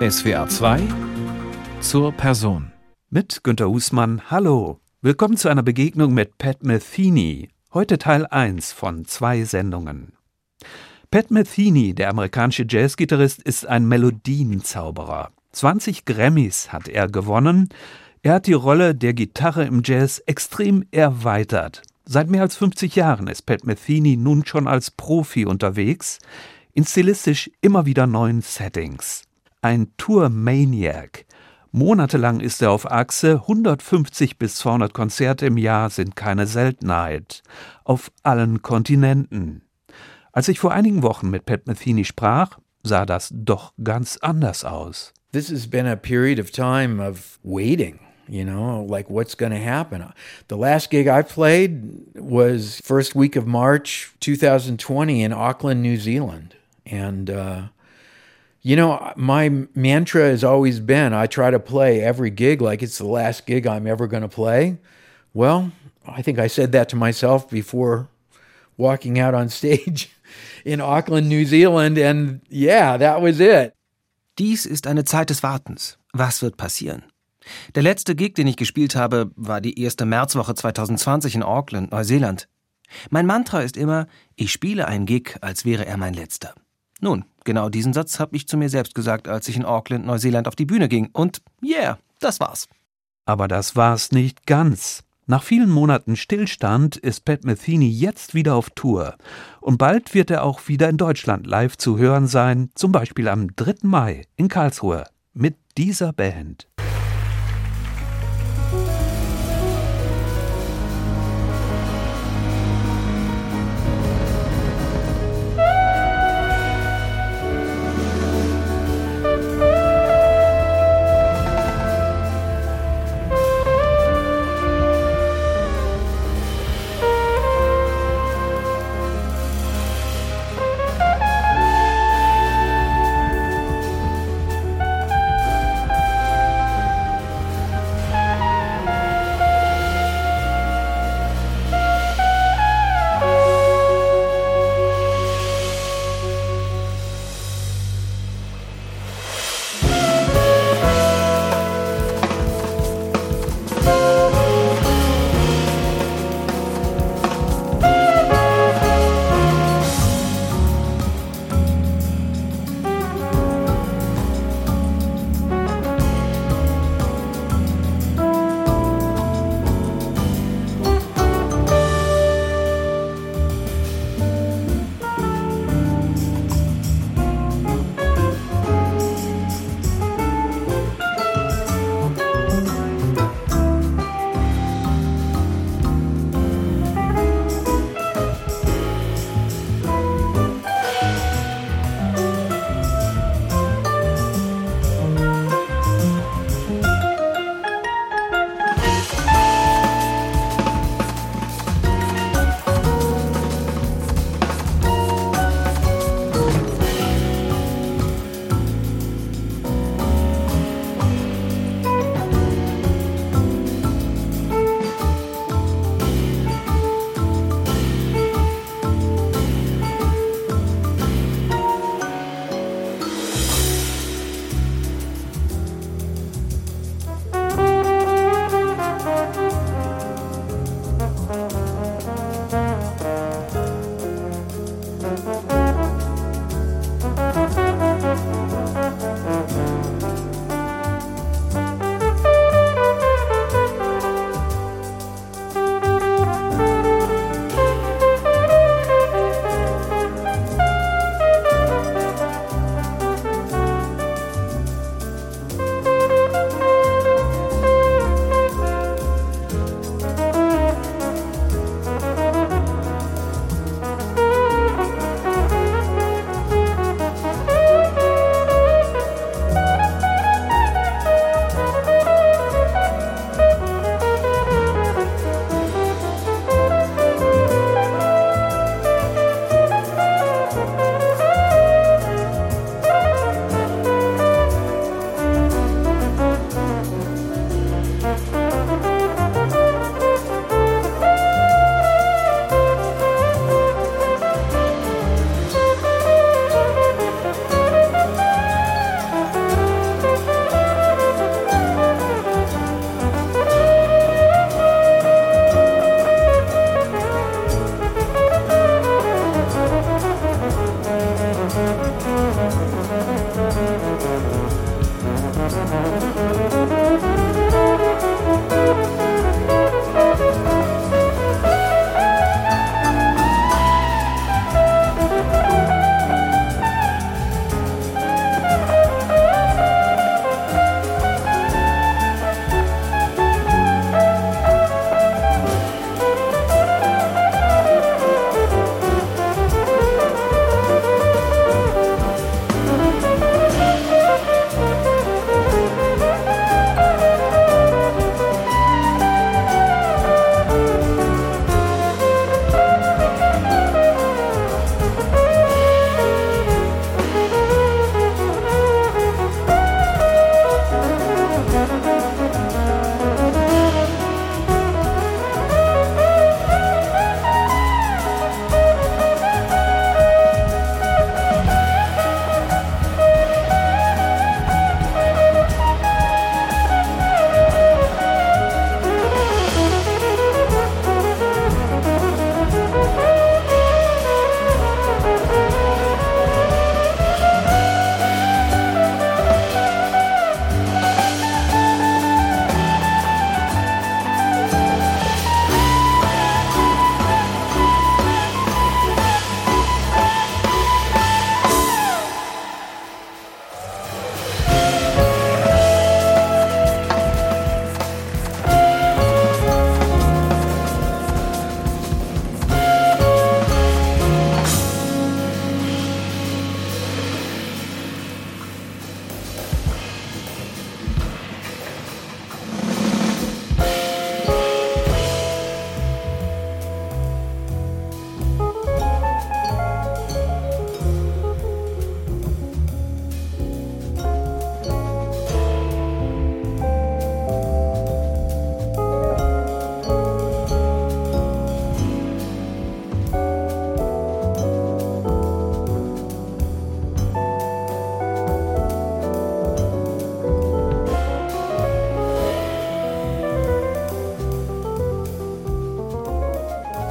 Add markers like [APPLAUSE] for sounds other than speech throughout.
SWR 2 zur Person. Mit Günter Husmann, hallo. Willkommen zu einer Begegnung mit Pat Metheny. Heute Teil 1 von zwei Sendungen. Pat Metheny, der amerikanische Jazzgitarrist, ist ein Melodienzauberer. 20 Grammys hat er gewonnen. Er hat die Rolle der Gitarre im Jazz extrem erweitert. Seit mehr als 50 Jahren ist Pat Metheny nun schon als Profi unterwegs, in stilistisch immer wieder neuen Settings. Ein Tour-Maniac. Monatelang ist er auf Achse, 150 bis 200 Konzerte im Jahr sind keine Seltenheit. Auf allen Kontinenten. Als ich vor einigen Wochen mit Pat Metheny sprach, sah das doch ganz anders aus. This has been a period of time of waiting. you know, like what's going to happen. The last gig I played was first week of March 2020 in Auckland, New Zealand. And, uh, you know, my mantra has always been I try to play every gig like it's the last gig I'm ever going to play. Well, I think I said that to myself before walking out on [LAUGHS] stage in Auckland, New Zealand. And yeah, that was it. Dies ist eine Zeit des Wartens. Was wird passieren? Der letzte Gig, den ich gespielt habe, war die erste Märzwoche 2020 in Auckland, Neuseeland. Mein Mantra ist immer, ich spiele einen Gig, als wäre er mein letzter. Nun, genau diesen Satz habe ich zu mir selbst gesagt, als ich in Auckland, Neuseeland auf die Bühne ging. Und yeah, das war's. Aber das war's nicht ganz. Nach vielen Monaten Stillstand ist Pat Metheny jetzt wieder auf Tour. Und bald wird er auch wieder in Deutschland live zu hören sein, zum Beispiel am 3. Mai in Karlsruhe mit dieser Band.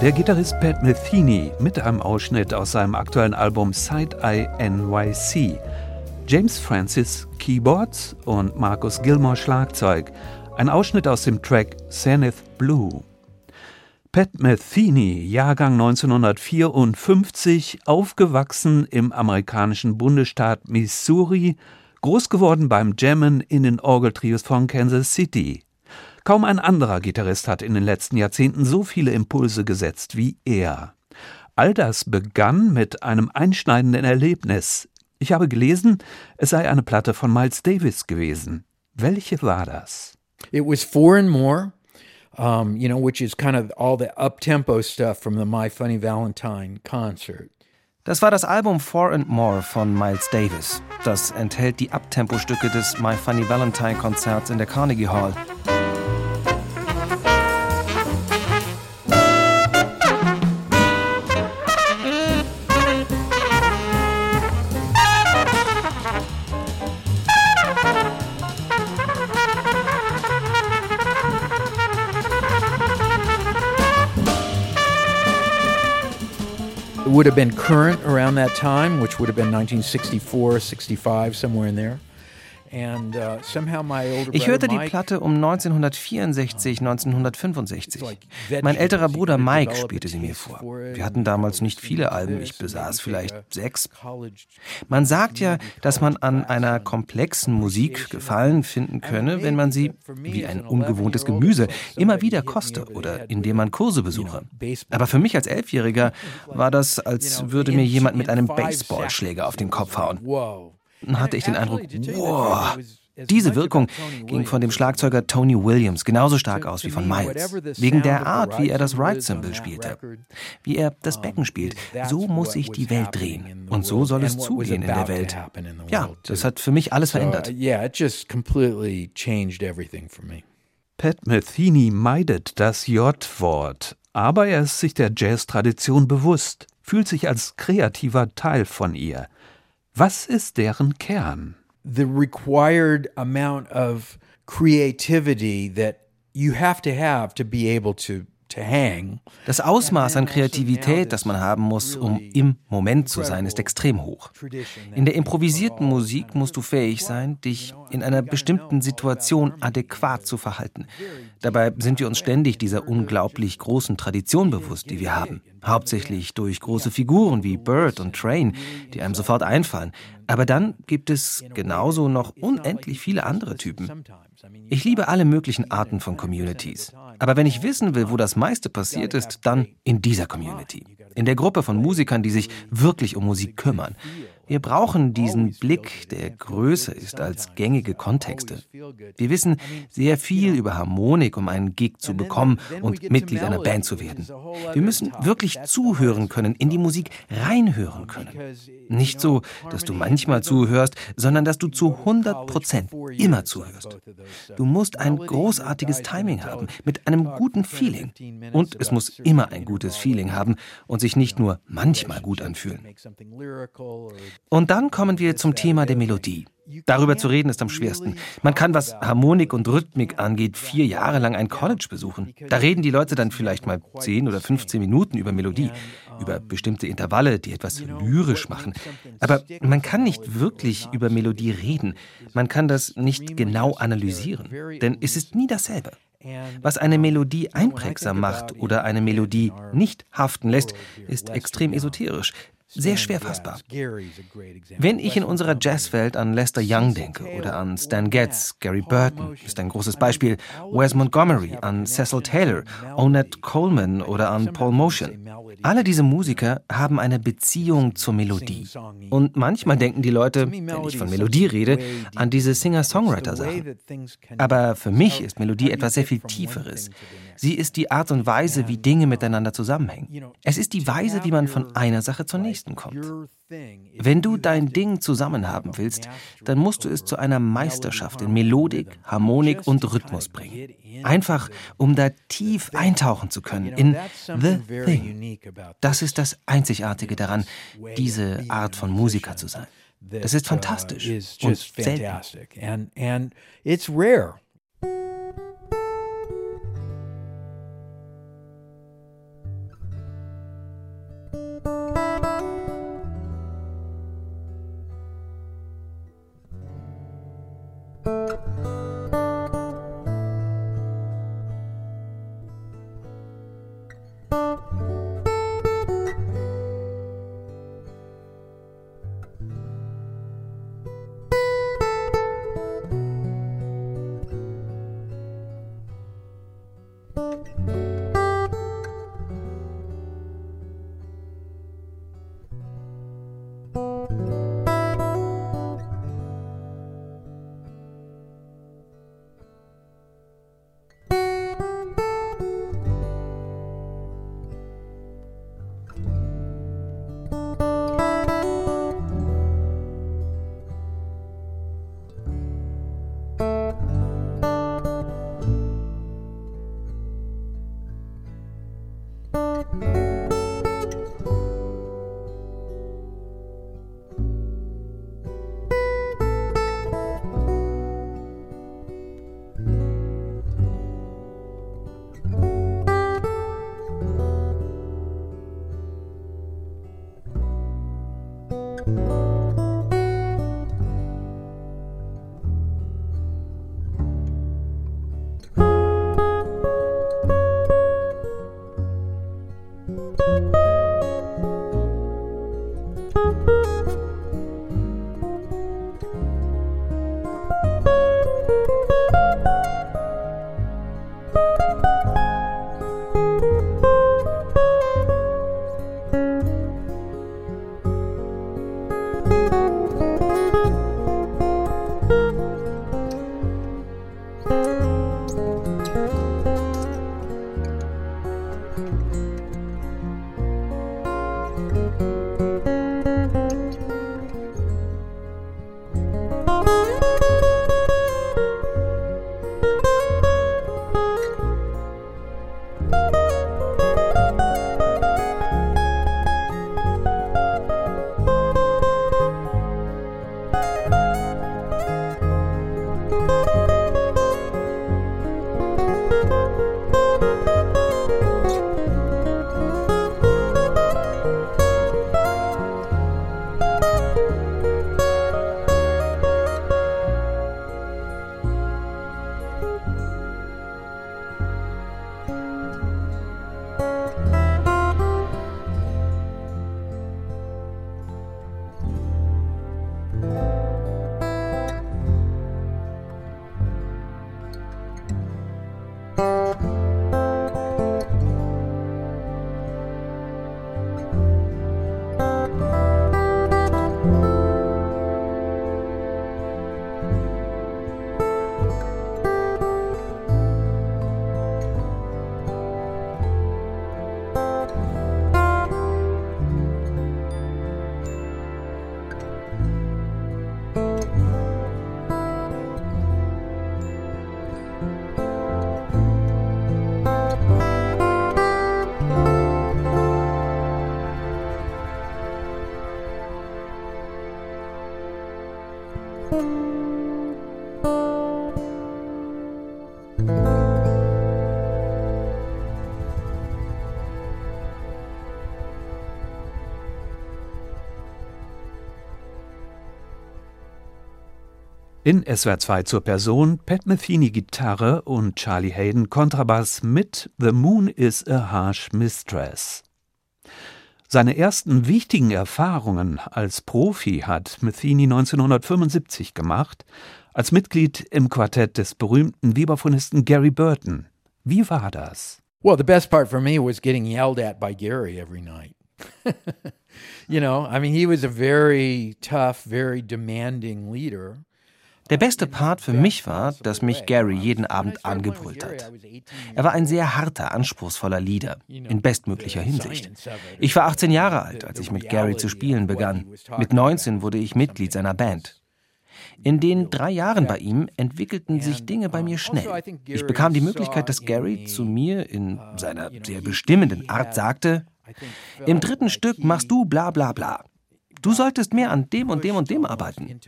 Der Gitarrist Pat Metheny mit einem Ausschnitt aus seinem aktuellen Album Side Eye NYC. James Francis Keyboards und Marcus Gilmore Schlagzeug. Ein Ausschnitt aus dem Track Zenith Blue. Pat Metheny, Jahrgang 1954, aufgewachsen im amerikanischen Bundesstaat Missouri, groß geworden beim Jammen in den Orgeltrios von Kansas City. Kaum ein anderer Gitarrist hat in den letzten Jahrzehnten so viele Impulse gesetzt wie er. All das begann mit einem einschneidenden Erlebnis. Ich habe gelesen, es sei eine Platte von Miles Davis gewesen. Welche war das? It was Four and More, um, you know, which is kind of all the up-tempo stuff from the My Funny Valentine concert. Das war das Album Four and More von Miles Davis. Das enthält die Abtempo-Stücke des My Funny Valentine Konzerts in der Carnegie Hall. Would have been current around that time, which would have been 1964, 65, somewhere in there. Uh, ich hörte die Platte um 1964, 1965. Mein älterer Bruder Mike spielte sie mir vor. Wir hatten damals nicht viele Alben, ich besaß vielleicht sechs. Man sagt ja, dass man an einer komplexen Musik Gefallen finden könne, wenn man sie, wie ein ungewohntes Gemüse, immer wieder koste oder indem man Kurse besuche. Aber für mich als Elfjähriger [LAUGHS] war das, als würde mir jemand mit einem Baseballschläger auf den Kopf hauen hatte ich den Eindruck, wow, diese Wirkung ging von dem Schlagzeuger Tony Williams genauso stark aus wie von Miles. Wegen der Art, wie er das Right-Symbol spielte. Wie er das Becken spielt. So muss sich die Welt drehen. Und so soll es zugehen in der Welt. Ja, das hat für mich alles verändert. Pat Metheny meidet das J-Wort, aber er ist sich der Jazz-Tradition bewusst, fühlt sich als kreativer Teil von ihr. Was ist deren Kern? The required amount of creativity that you have to have to be able to das Ausmaß an Kreativität, das man haben muss, um im Moment zu sein, ist extrem hoch. In der improvisierten Musik musst du fähig sein, dich in einer bestimmten Situation adäquat zu verhalten. Dabei sind wir uns ständig dieser unglaublich großen Tradition bewusst, die wir haben. Hauptsächlich durch große Figuren wie Bird und Train, die einem sofort einfallen. Aber dann gibt es genauso noch unendlich viele andere Typen. Ich liebe alle möglichen Arten von Communities. Aber wenn ich wissen will, wo das meiste passiert ist, dann in dieser Community. In der Gruppe von Musikern, die sich wirklich um Musik kümmern. Wir brauchen diesen Blick, der größer ist als gängige Kontexte. Wir wissen sehr viel über Harmonik, um einen Gig zu bekommen und Mitglied einer Band zu werden. Wir müssen wirklich zuhören können, in die Musik reinhören können. Nicht so, dass du manchmal zuhörst, sondern dass du zu 100 Prozent immer zuhörst. Du musst ein großartiges Timing haben, mit einem guten Feeling. Und es muss immer ein gutes Feeling haben und sich nicht nur manchmal gut anfühlen. Und dann kommen wir zum Thema der Melodie. Darüber zu reden ist am schwersten. Man kann, was Harmonik und Rhythmik angeht, vier Jahre lang ein College besuchen. Da reden die Leute dann vielleicht mal 10 oder 15 Minuten über Melodie, über bestimmte Intervalle, die etwas lyrisch machen. Aber man kann nicht wirklich über Melodie reden. Man kann das nicht genau analysieren, denn es ist nie dasselbe. Was eine Melodie einprägsam macht oder eine Melodie nicht haften lässt, ist extrem esoterisch sehr schwer fassbar. Wenn ich in unserer Jazzwelt an Lester Young denke oder an Stan Getz, Gary Burton ist ein großes Beispiel, Wes Montgomery, an Cecil Taylor, Onette Coleman oder an Paul Motion. Alle diese Musiker haben eine Beziehung zur Melodie. Und manchmal denken die Leute, wenn ich von Melodie rede, an diese Singer-Songwriter-Sachen. Aber für mich ist Melodie etwas sehr viel Tieferes. Sie ist die Art und Weise, wie Dinge miteinander zusammenhängen. Es ist die Weise, wie man von einer Sache zur nächsten kommt. Wenn du dein Ding zusammen haben willst, dann musst du es zu einer Meisterschaft in Melodik, Harmonik und Rhythmus bringen. Einfach, um da tief eintauchen zu können in The Thing. Das ist das Einzigartige daran, diese Art von Musiker zu sein. Das ist fantastisch und selten. Bye. In SWR 2 zur Person Pat Metheny Gitarre und Charlie Hayden Kontrabass mit The Moon is a Harsh Mistress. Seine ersten wichtigen Erfahrungen als Profi hat Metheny 1975 gemacht, als Mitglied im Quartett des berühmten Vibraphonisten Gary Burton. Wie war das? Well, the best part for me was getting yelled at by Gary every night. [LAUGHS] you know, I mean, he was a very tough, very demanding leader. Der beste Part für mich war, dass mich Gary jeden Abend angebrüllt hat. Er war ein sehr harter, anspruchsvoller Leader, in bestmöglicher Hinsicht. Ich war 18 Jahre alt, als ich mit Gary zu spielen begann. Mit 19 wurde ich Mitglied seiner Band. In den drei Jahren bei ihm entwickelten sich Dinge bei mir schnell. Ich bekam die Möglichkeit, dass Gary zu mir in seiner sehr bestimmenden Art sagte, im dritten Stück machst du bla bla bla. Du solltest mehr an dem und dem und dem arbeiten.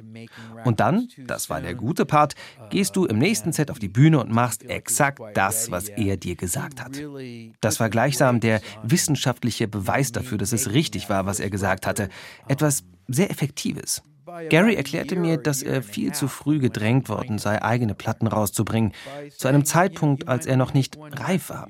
Und dann, das war der gute Part, gehst du im nächsten Set auf die Bühne und machst exakt das, was er dir gesagt hat. Das war gleichsam der wissenschaftliche Beweis dafür, dass es richtig war, was er gesagt hatte. Etwas sehr Effektives. Gary erklärte mir, dass er viel zu früh gedrängt worden sei, eigene Platten rauszubringen, zu einem Zeitpunkt, als er noch nicht reif war.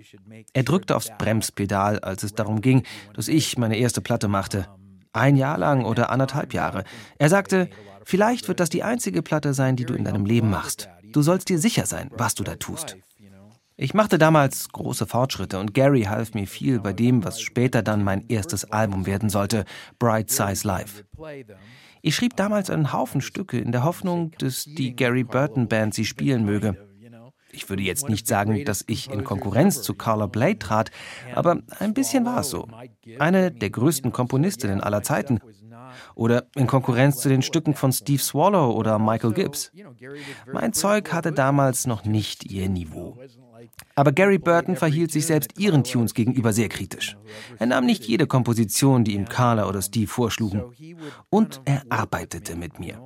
Er drückte aufs Bremspedal, als es darum ging, dass ich meine erste Platte machte. Ein Jahr lang oder anderthalb Jahre. Er sagte, vielleicht wird das die einzige Platte sein, die du in deinem Leben machst. Du sollst dir sicher sein, was du da tust. Ich machte damals große Fortschritte und Gary half mir viel bei dem, was später dann mein erstes Album werden sollte, Bright Size Life. Ich schrieb damals einen Haufen Stücke in der Hoffnung, dass die Gary Burton Band sie spielen möge. Ich würde jetzt nicht sagen, dass ich in Konkurrenz zu Carla Blade trat, aber ein bisschen war es so. Eine der größten Komponistinnen aller Zeiten oder in Konkurrenz zu den Stücken von Steve Swallow oder Michael Gibbs. Mein Zeug hatte damals noch nicht ihr Niveau. Aber Gary Burton verhielt sich selbst ihren Tunes gegenüber sehr kritisch. Er nahm nicht jede Komposition, die ihm Carla oder Steve vorschlugen. Und er arbeitete mit mir.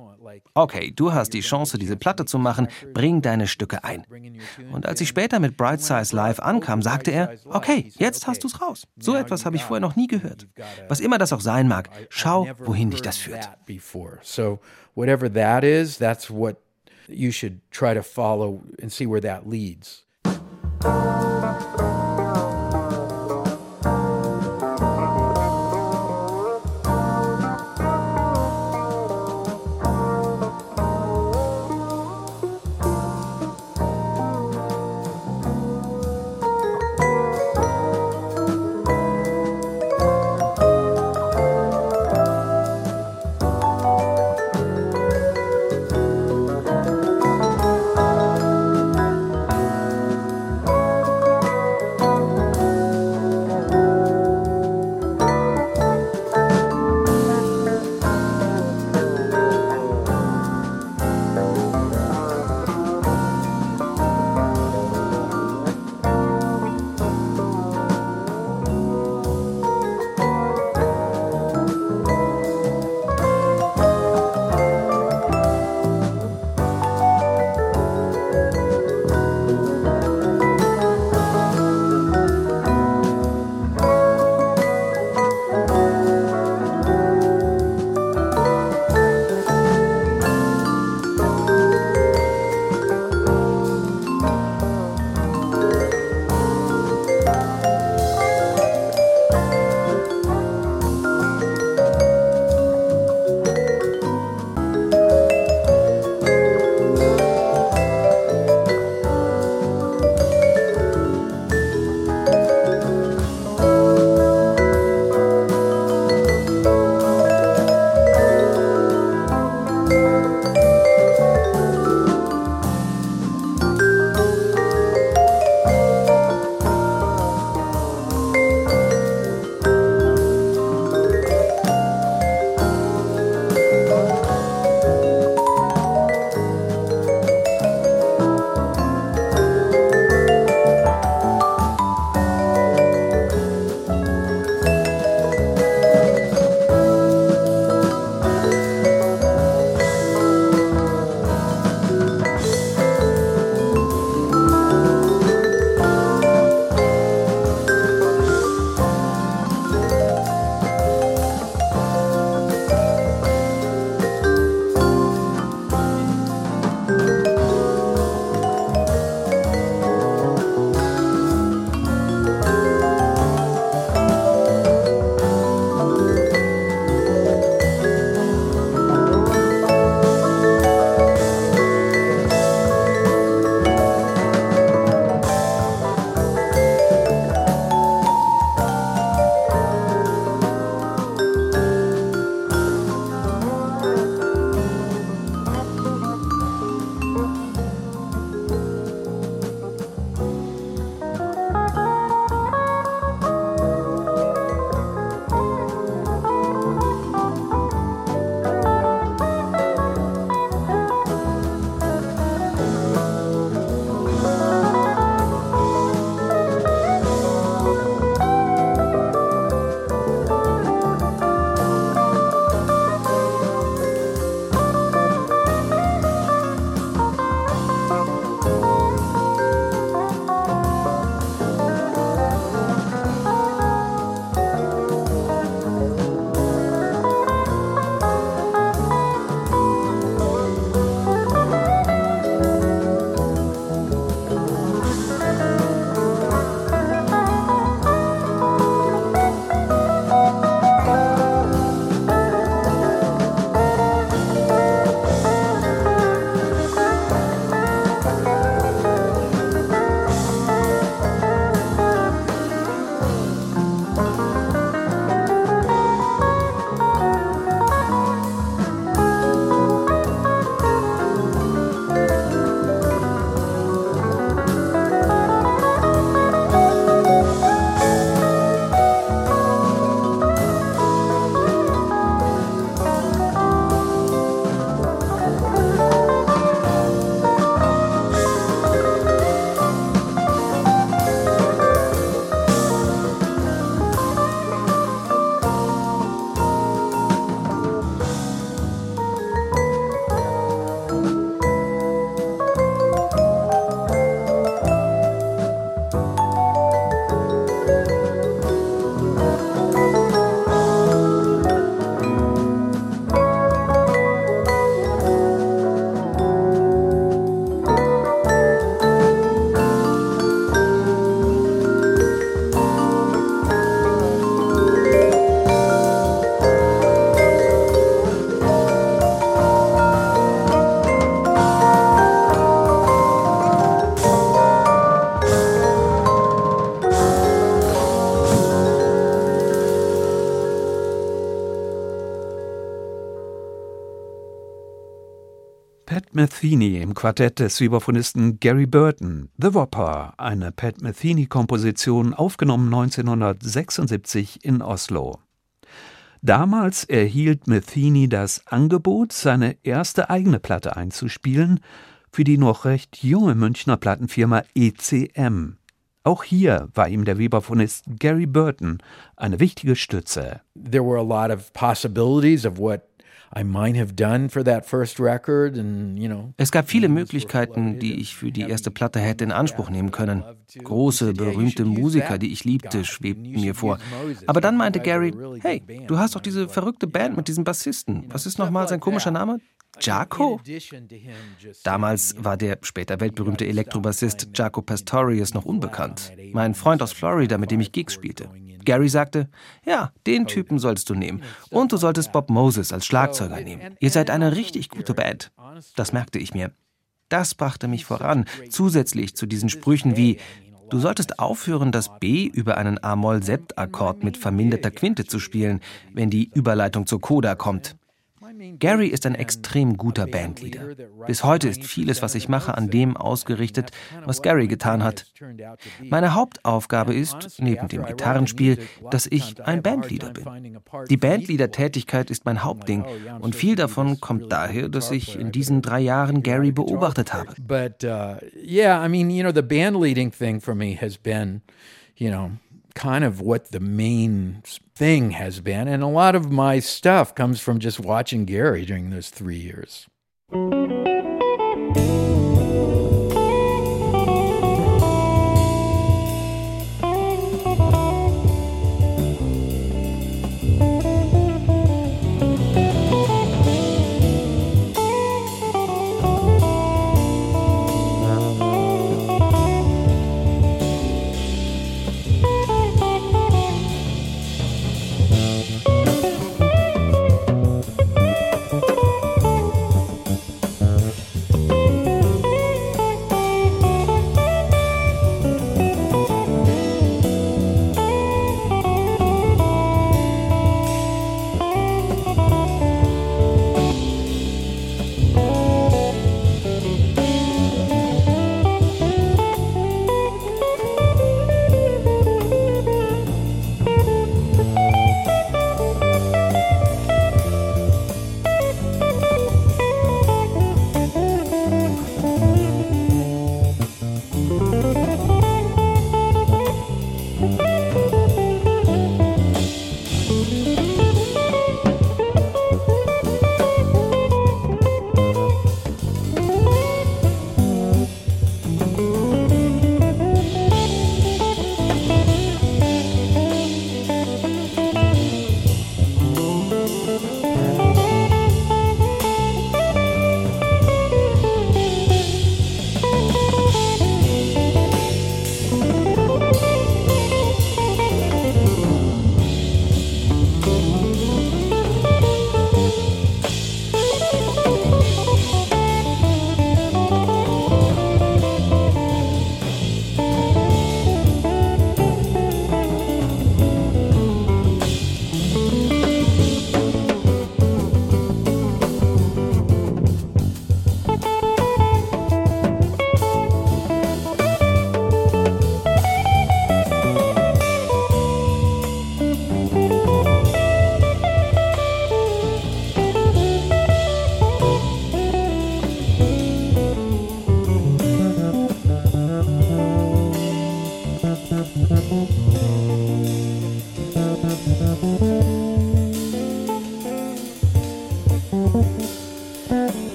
Okay, du hast die Chance, diese Platte zu machen, bring deine Stücke ein. Und als ich später mit Bright Size Live ankam, sagte er, okay, jetzt hast du's raus. So etwas habe ich vorher noch nie gehört. Was immer das auch sein mag, schau, wohin dich das führt. So whatever that is, that's what you should try to follow and see where that leads. Metheny im Quartett des Vibraphonisten Gary Burton, The Whopper, eine Pat Metheny-Komposition, aufgenommen 1976 in Oslo. Damals erhielt Metheny das Angebot, seine erste eigene Platte einzuspielen, für die noch recht junge Münchner Plattenfirma ECM. Auch hier war ihm der Vibraphonist Gary Burton eine wichtige Stütze. There were a lot of possibilities of what es gab viele Möglichkeiten, die ich für die erste Platte hätte in Anspruch nehmen können. Große, berühmte Musiker, die ich liebte, schwebten mir vor. Aber dann meinte Gary, hey, du hast doch diese verrückte Band mit diesem Bassisten. Was ist nochmal sein komischer Name? Jaco? Damals war der später weltberühmte Elektrobassist Jaco Pastorius noch unbekannt. Mein Freund aus Florida, mit dem ich Gigs spielte. Gary sagte, ja, den Typen solltest du nehmen. Und du solltest Bob Moses als Schlagzeuger nehmen. Ihr seid eine richtig gute Band. Das merkte ich mir. Das brachte mich voran, zusätzlich zu diesen Sprüchen wie Du solltest aufhören, das B über einen A-Moll-Sept-Akkord mit verminderter Quinte zu spielen, wenn die Überleitung zur Coda kommt. Gary ist ein extrem guter Bandleader. Bis heute ist vieles, was ich mache, an dem ausgerichtet, was Gary getan hat. Meine Hauptaufgabe ist, neben dem Gitarrenspiel, dass ich ein Bandleader bin. Die Bandleader-Tätigkeit ist mein Hauptding und viel davon kommt daher, dass ich in diesen drei Jahren Gary beobachtet habe. But uh, yeah, I mean, you know, the bandleading thing for me has been, you know, kind of what the main thing has been. And a lot of my stuff comes from just watching Gary during those three years.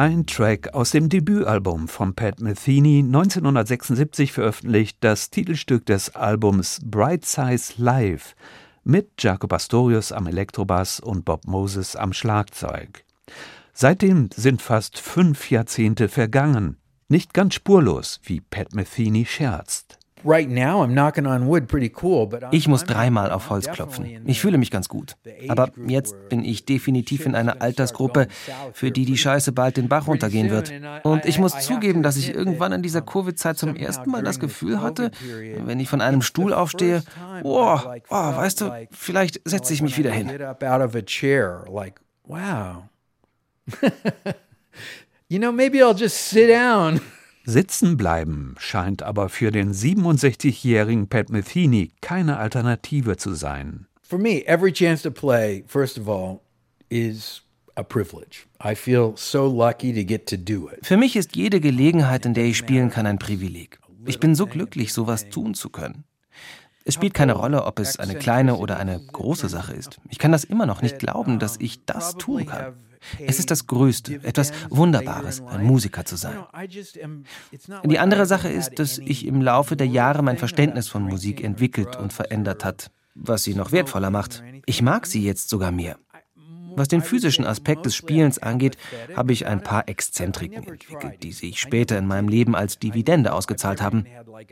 Ein Track aus dem Debütalbum von Pat Metheny, 1976 veröffentlicht, das Titelstück des Albums Bright Size Live mit Jaco Pastorius am Elektrobass und Bob Moses am Schlagzeug. Seitdem sind fast fünf Jahrzehnte vergangen. Nicht ganz spurlos, wie Pat Metheny scherzt. Ich muss dreimal auf Holz klopfen. Ich fühle mich ganz gut. Aber jetzt bin ich definitiv in einer Altersgruppe, für die die Scheiße bald den Bach runtergehen wird. Und ich muss zugeben, dass ich irgendwann in dieser Covid-Zeit zum ersten Mal das Gefühl hatte, wenn ich von einem Stuhl aufstehe, oh, oh weißt du, vielleicht setze ich mich wieder hin. Wow. [LAUGHS] you know, maybe I'll just sit down. [LAUGHS] Sitzen bleiben scheint aber für den 67-jährigen Pat Metheny keine Alternative zu sein. For me, every chance to play, first of all, is a privilege. I feel so lucky to get to do it. Für mich ist jede Gelegenheit, in der ich spielen kann, ein Privileg. Ich bin so glücklich, sowas tun zu können. Es spielt keine Rolle, ob es eine kleine oder eine große Sache ist. Ich kann das immer noch nicht glauben, dass ich das tun kann. Es ist das Größte, etwas Wunderbares, ein Musiker zu sein. Die andere Sache ist, dass ich im Laufe der Jahre mein Verständnis von Musik entwickelt und verändert hat, was sie noch wertvoller macht. Ich mag sie jetzt sogar mehr. Was den physischen Aspekt des Spielens angeht, habe ich ein paar Exzentriken entwickelt, die sich später in meinem Leben als Dividende ausgezahlt haben.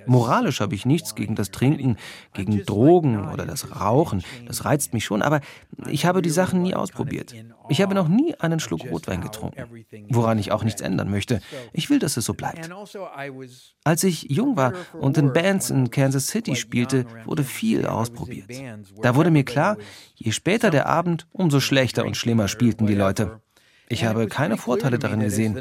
Moralisch habe ich nichts gegen das Trinken, gegen Drogen oder das Rauchen. Das reizt mich schon, aber ich habe die Sachen nie ausprobiert. Ich habe noch nie einen Schluck Rotwein getrunken, woran ich auch nichts ändern möchte. Ich will, dass es so bleibt. Als ich jung war und in Bands in Kansas City spielte, wurde viel ausprobiert. Da wurde mir klar, je später der Abend, umso schlechter und schlimmer spielten die Leute. Ich habe keine Vorteile darin gesehen.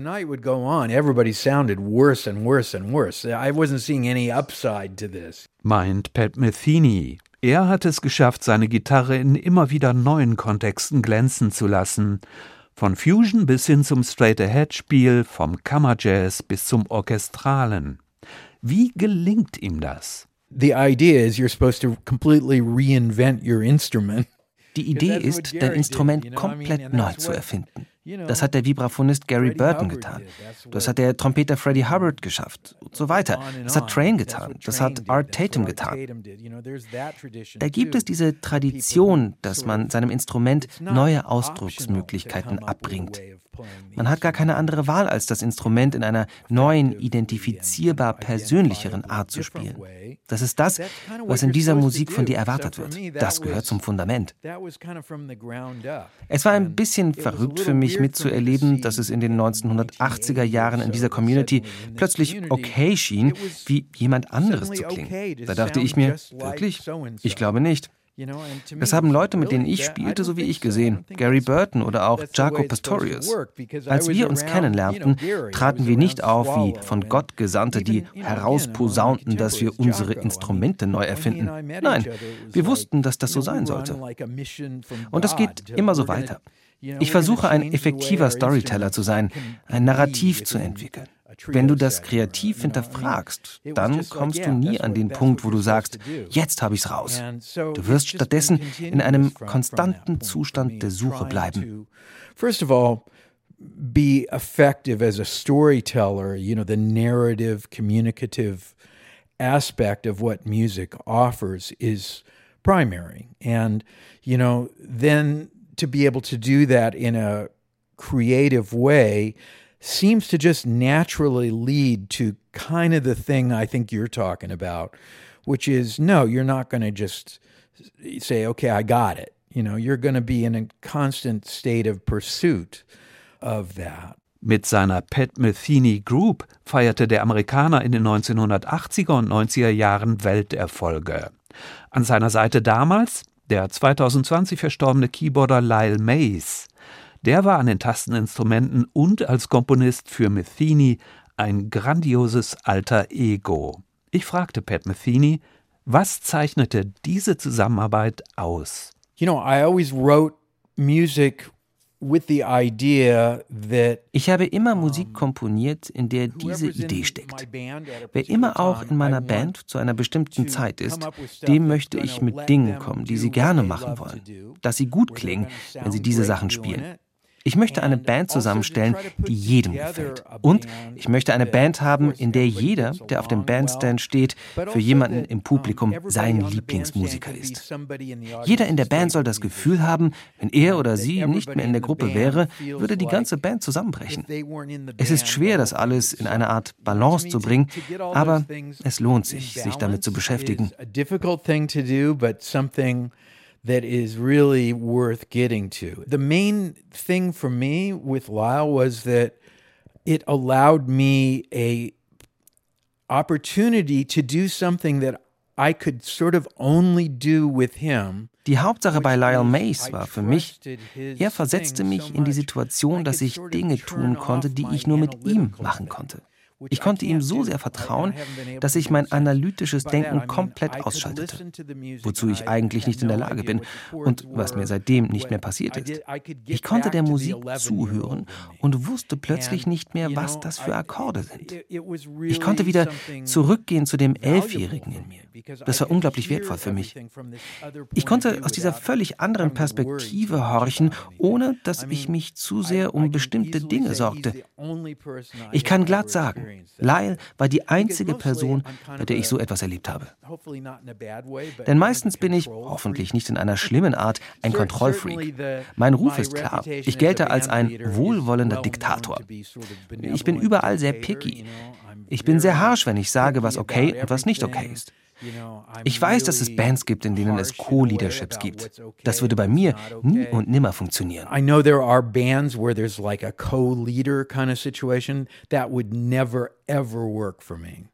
Meint Pat Metheny. Er hat es geschafft, seine Gitarre in immer wieder neuen Kontexten glänzen zu lassen. Von Fusion bis hin zum Straight-Ahead-Spiel, vom Kammerjazz bis zum Orchestralen. Wie gelingt ihm das? The idea is you're supposed to completely reinvent your instrument. Die Idee ist, dein Instrument komplett neu zu erfinden. Das hat der Vibraphonist Gary Burton getan. Das hat der Trompeter Freddie Hubbard geschafft und so weiter. Das hat Train getan. Das hat Art Tatum getan. Da gibt es diese Tradition, dass man seinem Instrument neue Ausdrucksmöglichkeiten abbringt. Man hat gar keine andere Wahl, als das Instrument in einer neuen, identifizierbar persönlicheren Art zu spielen. Das ist das, was in dieser Musik von dir erwartet wird. Das gehört zum Fundament. Es war ein bisschen verrückt für mich mitzuerleben, dass es in den 1980er Jahren in dieser Community plötzlich okay schien, wie jemand anderes zu klingen. Da dachte ich mir, wirklich? Ich glaube nicht. Das haben Leute, mit denen ich spielte, so wie ich gesehen. Gary Burton oder auch Jaco Pastorius. Als wir uns kennenlernten, traten wir nicht auf wie von Gott Gesandte, die herausposaunten, dass wir unsere Instrumente neu erfinden. Nein, wir wussten, dass das so sein sollte. Und es geht immer so weiter. Ich versuche ein effektiver Storyteller zu sein, ein Narrativ zu entwickeln. Wenn du das kreativ hinterfragst, dann kommst du nie an den Punkt, wo du sagst, jetzt habe ich es raus. Du wirst stattdessen in einem konstanten Zustand der Suche bleiben. First of all, be effective as a storyteller, you know, the narrative, communicative aspect of what music offers is primary. And, you know, then to be able to do that in a creative way seems to just naturally lead to kind of the thing I think you're talking about, which is no, you're not going to just say, okay, I got it. You know, you're going to be in a constant state of pursuit of that. Mit seiner Pat Metheny Group feierte der Amerikaner in den 1980er und 90er Jahren Welterfolge. An seiner Seite damals der 2020 verstorbene Keyboarder Lyle Mays. Der war an den Tasteninstrumenten und als Komponist für Metheny ein grandioses alter Ego. Ich fragte Pat Metheny, was zeichnete diese Zusammenarbeit aus? You know, I always wrote music ich habe immer Musik komponiert, in der diese Idee steckt. Wer immer auch in meiner Band zu einer bestimmten Zeit ist, dem möchte ich mit Dingen kommen, die sie gerne machen wollen, dass sie gut klingen, wenn sie diese Sachen spielen. Ich möchte eine Band zusammenstellen, die jedem gefällt. Und ich möchte eine Band haben, in der jeder, der auf dem Bandstand steht, für jemanden im Publikum sein Lieblingsmusiker ist. Jeder in der Band soll das Gefühl haben, wenn er oder sie nicht mehr in der Gruppe wäre, würde die ganze Band zusammenbrechen. Es ist schwer, das alles in eine Art Balance zu bringen, aber es lohnt sich, sich damit zu beschäftigen that is really worth getting to. The main thing for me with Lyle was that it allowed me a opportunity to do something that I could sort of only do with him. Die Hauptsache bei Lyle Mays war für mich, er versetzte mich in die Situation, dass ich Dinge tun konnte, die ich nur mit ihm machen konnte. Ich konnte ihm so sehr vertrauen, dass ich mein analytisches Denken komplett ausschaltete, wozu ich eigentlich nicht in der Lage bin und was mir seitdem nicht mehr passiert ist. Ich konnte der Musik zuhören und wusste plötzlich nicht mehr, was das für Akkorde sind. Ich konnte wieder zurückgehen zu dem Elfjährigen in mir. Das war unglaublich wertvoll für mich. Ich konnte aus dieser völlig anderen Perspektive horchen, ohne dass ich mich zu sehr um bestimmte Dinge sorgte. Ich kann glatt sagen, Lyle war die einzige Person, bei der ich so etwas erlebt habe. Denn meistens bin ich, hoffentlich nicht in einer schlimmen Art, [LAUGHS] ein Kontrollfreak. Mein Ruf ist klar. Ich gelte als ein wohlwollender Diktator. Ich bin überall sehr picky. Ich bin sehr harsh, wenn ich sage, was okay und was nicht okay ist. Ich weiß, dass es Bands gibt, in denen es Co-Leaderships gibt. Das würde bei mir nie und nimmer funktionieren. I know there are bands where there's like a co-leader kind of situation that would never ever work for me.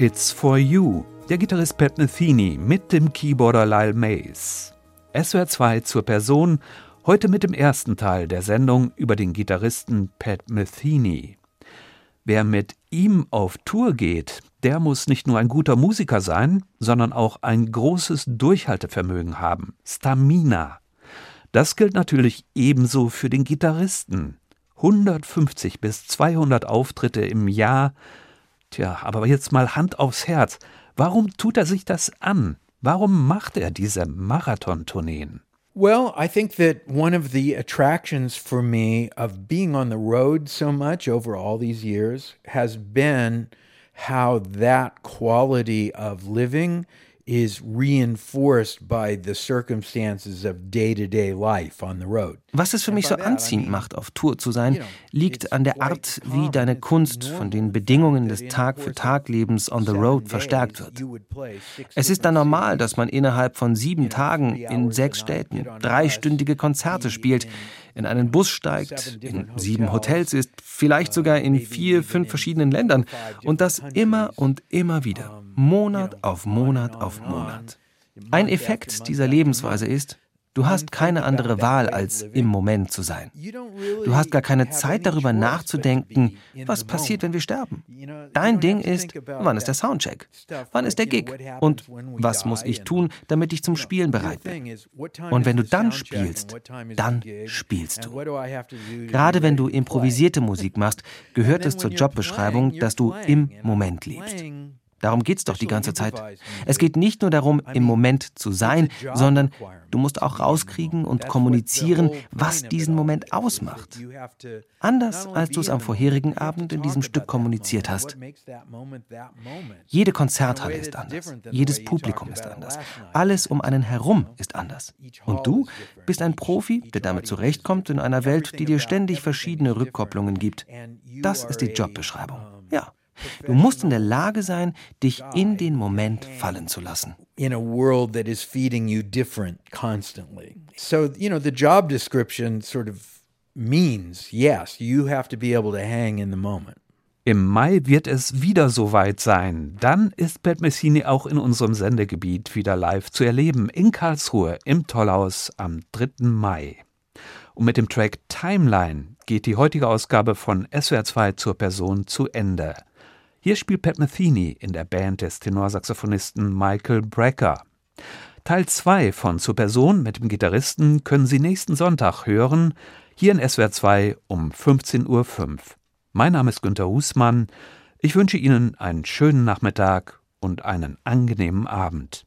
It's for You, der Gitarrist Pat Metheny mit dem Keyboarder Lyle Mays. SWR 2 zur Person, heute mit dem ersten Teil der Sendung über den Gitarristen Pat Metheny. Wer mit ihm auf Tour geht, der muss nicht nur ein guter Musiker sein, sondern auch ein großes Durchhaltevermögen haben, Stamina. Das gilt natürlich ebenso für den Gitarristen. 150 bis 200 Auftritte im Jahr. Tja, aber jetzt mal Hand aufs Herz. Warum tut er sich das an? Warum macht er diese Marathontourneen? Well, I think that one of the attractions for me of being on the road so much over all these years has been how that quality of living is reinforced by the circumstances of day-to-day life on the road. Was es für mich so anziehend macht, auf Tour zu sein, liegt an der Art, wie deine Kunst von den Bedingungen des Tag-für-Tag-Lebens on the road verstärkt wird. Es ist dann normal, dass man innerhalb von sieben Tagen in sechs Städten dreistündige Konzerte spielt, in einen Bus steigt, in sieben Hotels ist, vielleicht sogar in vier, fünf verschiedenen Ländern und das immer und immer wieder, Monat auf Monat auf Monat. Ein Effekt dieser Lebensweise ist, Du hast keine andere Wahl, als im Moment zu sein. Du hast gar keine Zeit darüber nachzudenken, was passiert, wenn wir sterben. Dein Ding ist, wann ist der Soundcheck? Wann ist der Gig? Und was muss ich tun, damit ich zum Spielen bereit bin? Und wenn du dann spielst, dann spielst du. Gerade wenn du improvisierte Musik machst, gehört es zur Jobbeschreibung, dass du im Moment lebst. Darum geht es doch die ganze Zeit. Es geht nicht nur darum, im Moment zu sein, sondern du musst auch rauskriegen und kommunizieren, was diesen Moment ausmacht. Anders als du es am vorherigen Abend in diesem Stück kommuniziert hast. Jede Konzerthalle ist anders. Jedes Publikum ist anders. Alles um einen herum ist anders. Und du bist ein Profi, der damit zurechtkommt in einer Welt, die dir ständig verschiedene Rückkopplungen gibt. Das ist die Jobbeschreibung. Du musst in der Lage sein, dich in den Moment fallen zu lassen. In a world that is feeding you different constantly. So, you know, the job description sort of means, yes, you have to be able to hang in the moment. Im Mai wird es wieder soweit sein. Dann ist Pat Messini auch in unserem Sendegebiet wieder live zu erleben, in Karlsruhe im Tollhaus am 3. Mai. Und mit dem Track Timeline geht die heutige Ausgabe von SWR2 zur Person zu Ende. Hier spielt Pat Metheny in der Band des Tenorsaxophonisten Michael Brecker. Teil 2 von Zur Person mit dem Gitarristen können Sie nächsten Sonntag hören, hier in SWR 2 um 15.05 Uhr. Mein Name ist Günter Husmann. Ich wünsche Ihnen einen schönen Nachmittag und einen angenehmen Abend.